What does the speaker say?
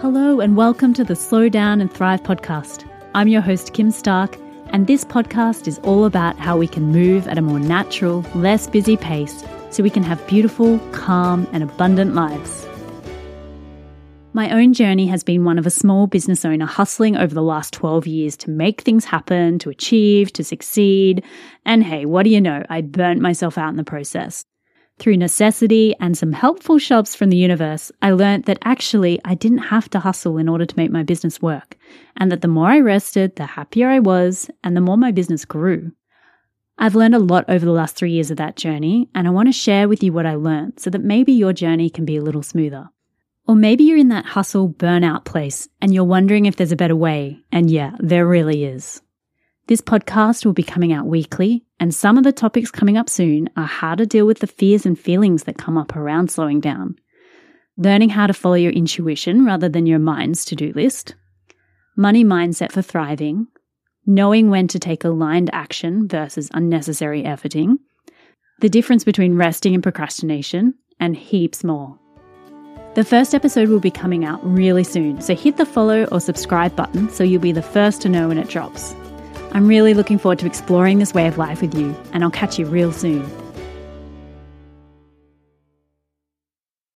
Hello, and welcome to the Slow Down and Thrive podcast. I'm your host, Kim Stark, and this podcast is all about how we can move at a more natural, less busy pace so we can have beautiful, calm, and abundant lives. My own journey has been one of a small business owner hustling over the last 12 years to make things happen, to achieve, to succeed. And hey, what do you know? I burnt myself out in the process. Through necessity and some helpful shoves from the universe, I learned that actually I didn't have to hustle in order to make my business work, and that the more I rested, the happier I was, and the more my business grew. I've learned a lot over the last three years of that journey, and I want to share with you what I learned so that maybe your journey can be a little smoother. Or maybe you're in that hustle burnout place and you're wondering if there's a better way, and yeah, there really is. This podcast will be coming out weekly, and some of the topics coming up soon are how to deal with the fears and feelings that come up around slowing down, learning how to follow your intuition rather than your mind's to do list, money mindset for thriving, knowing when to take aligned action versus unnecessary efforting, the difference between resting and procrastination, and heaps more. The first episode will be coming out really soon, so hit the follow or subscribe button so you'll be the first to know when it drops. I'm really looking forward to exploring this way of life with you, and I'll catch you real soon.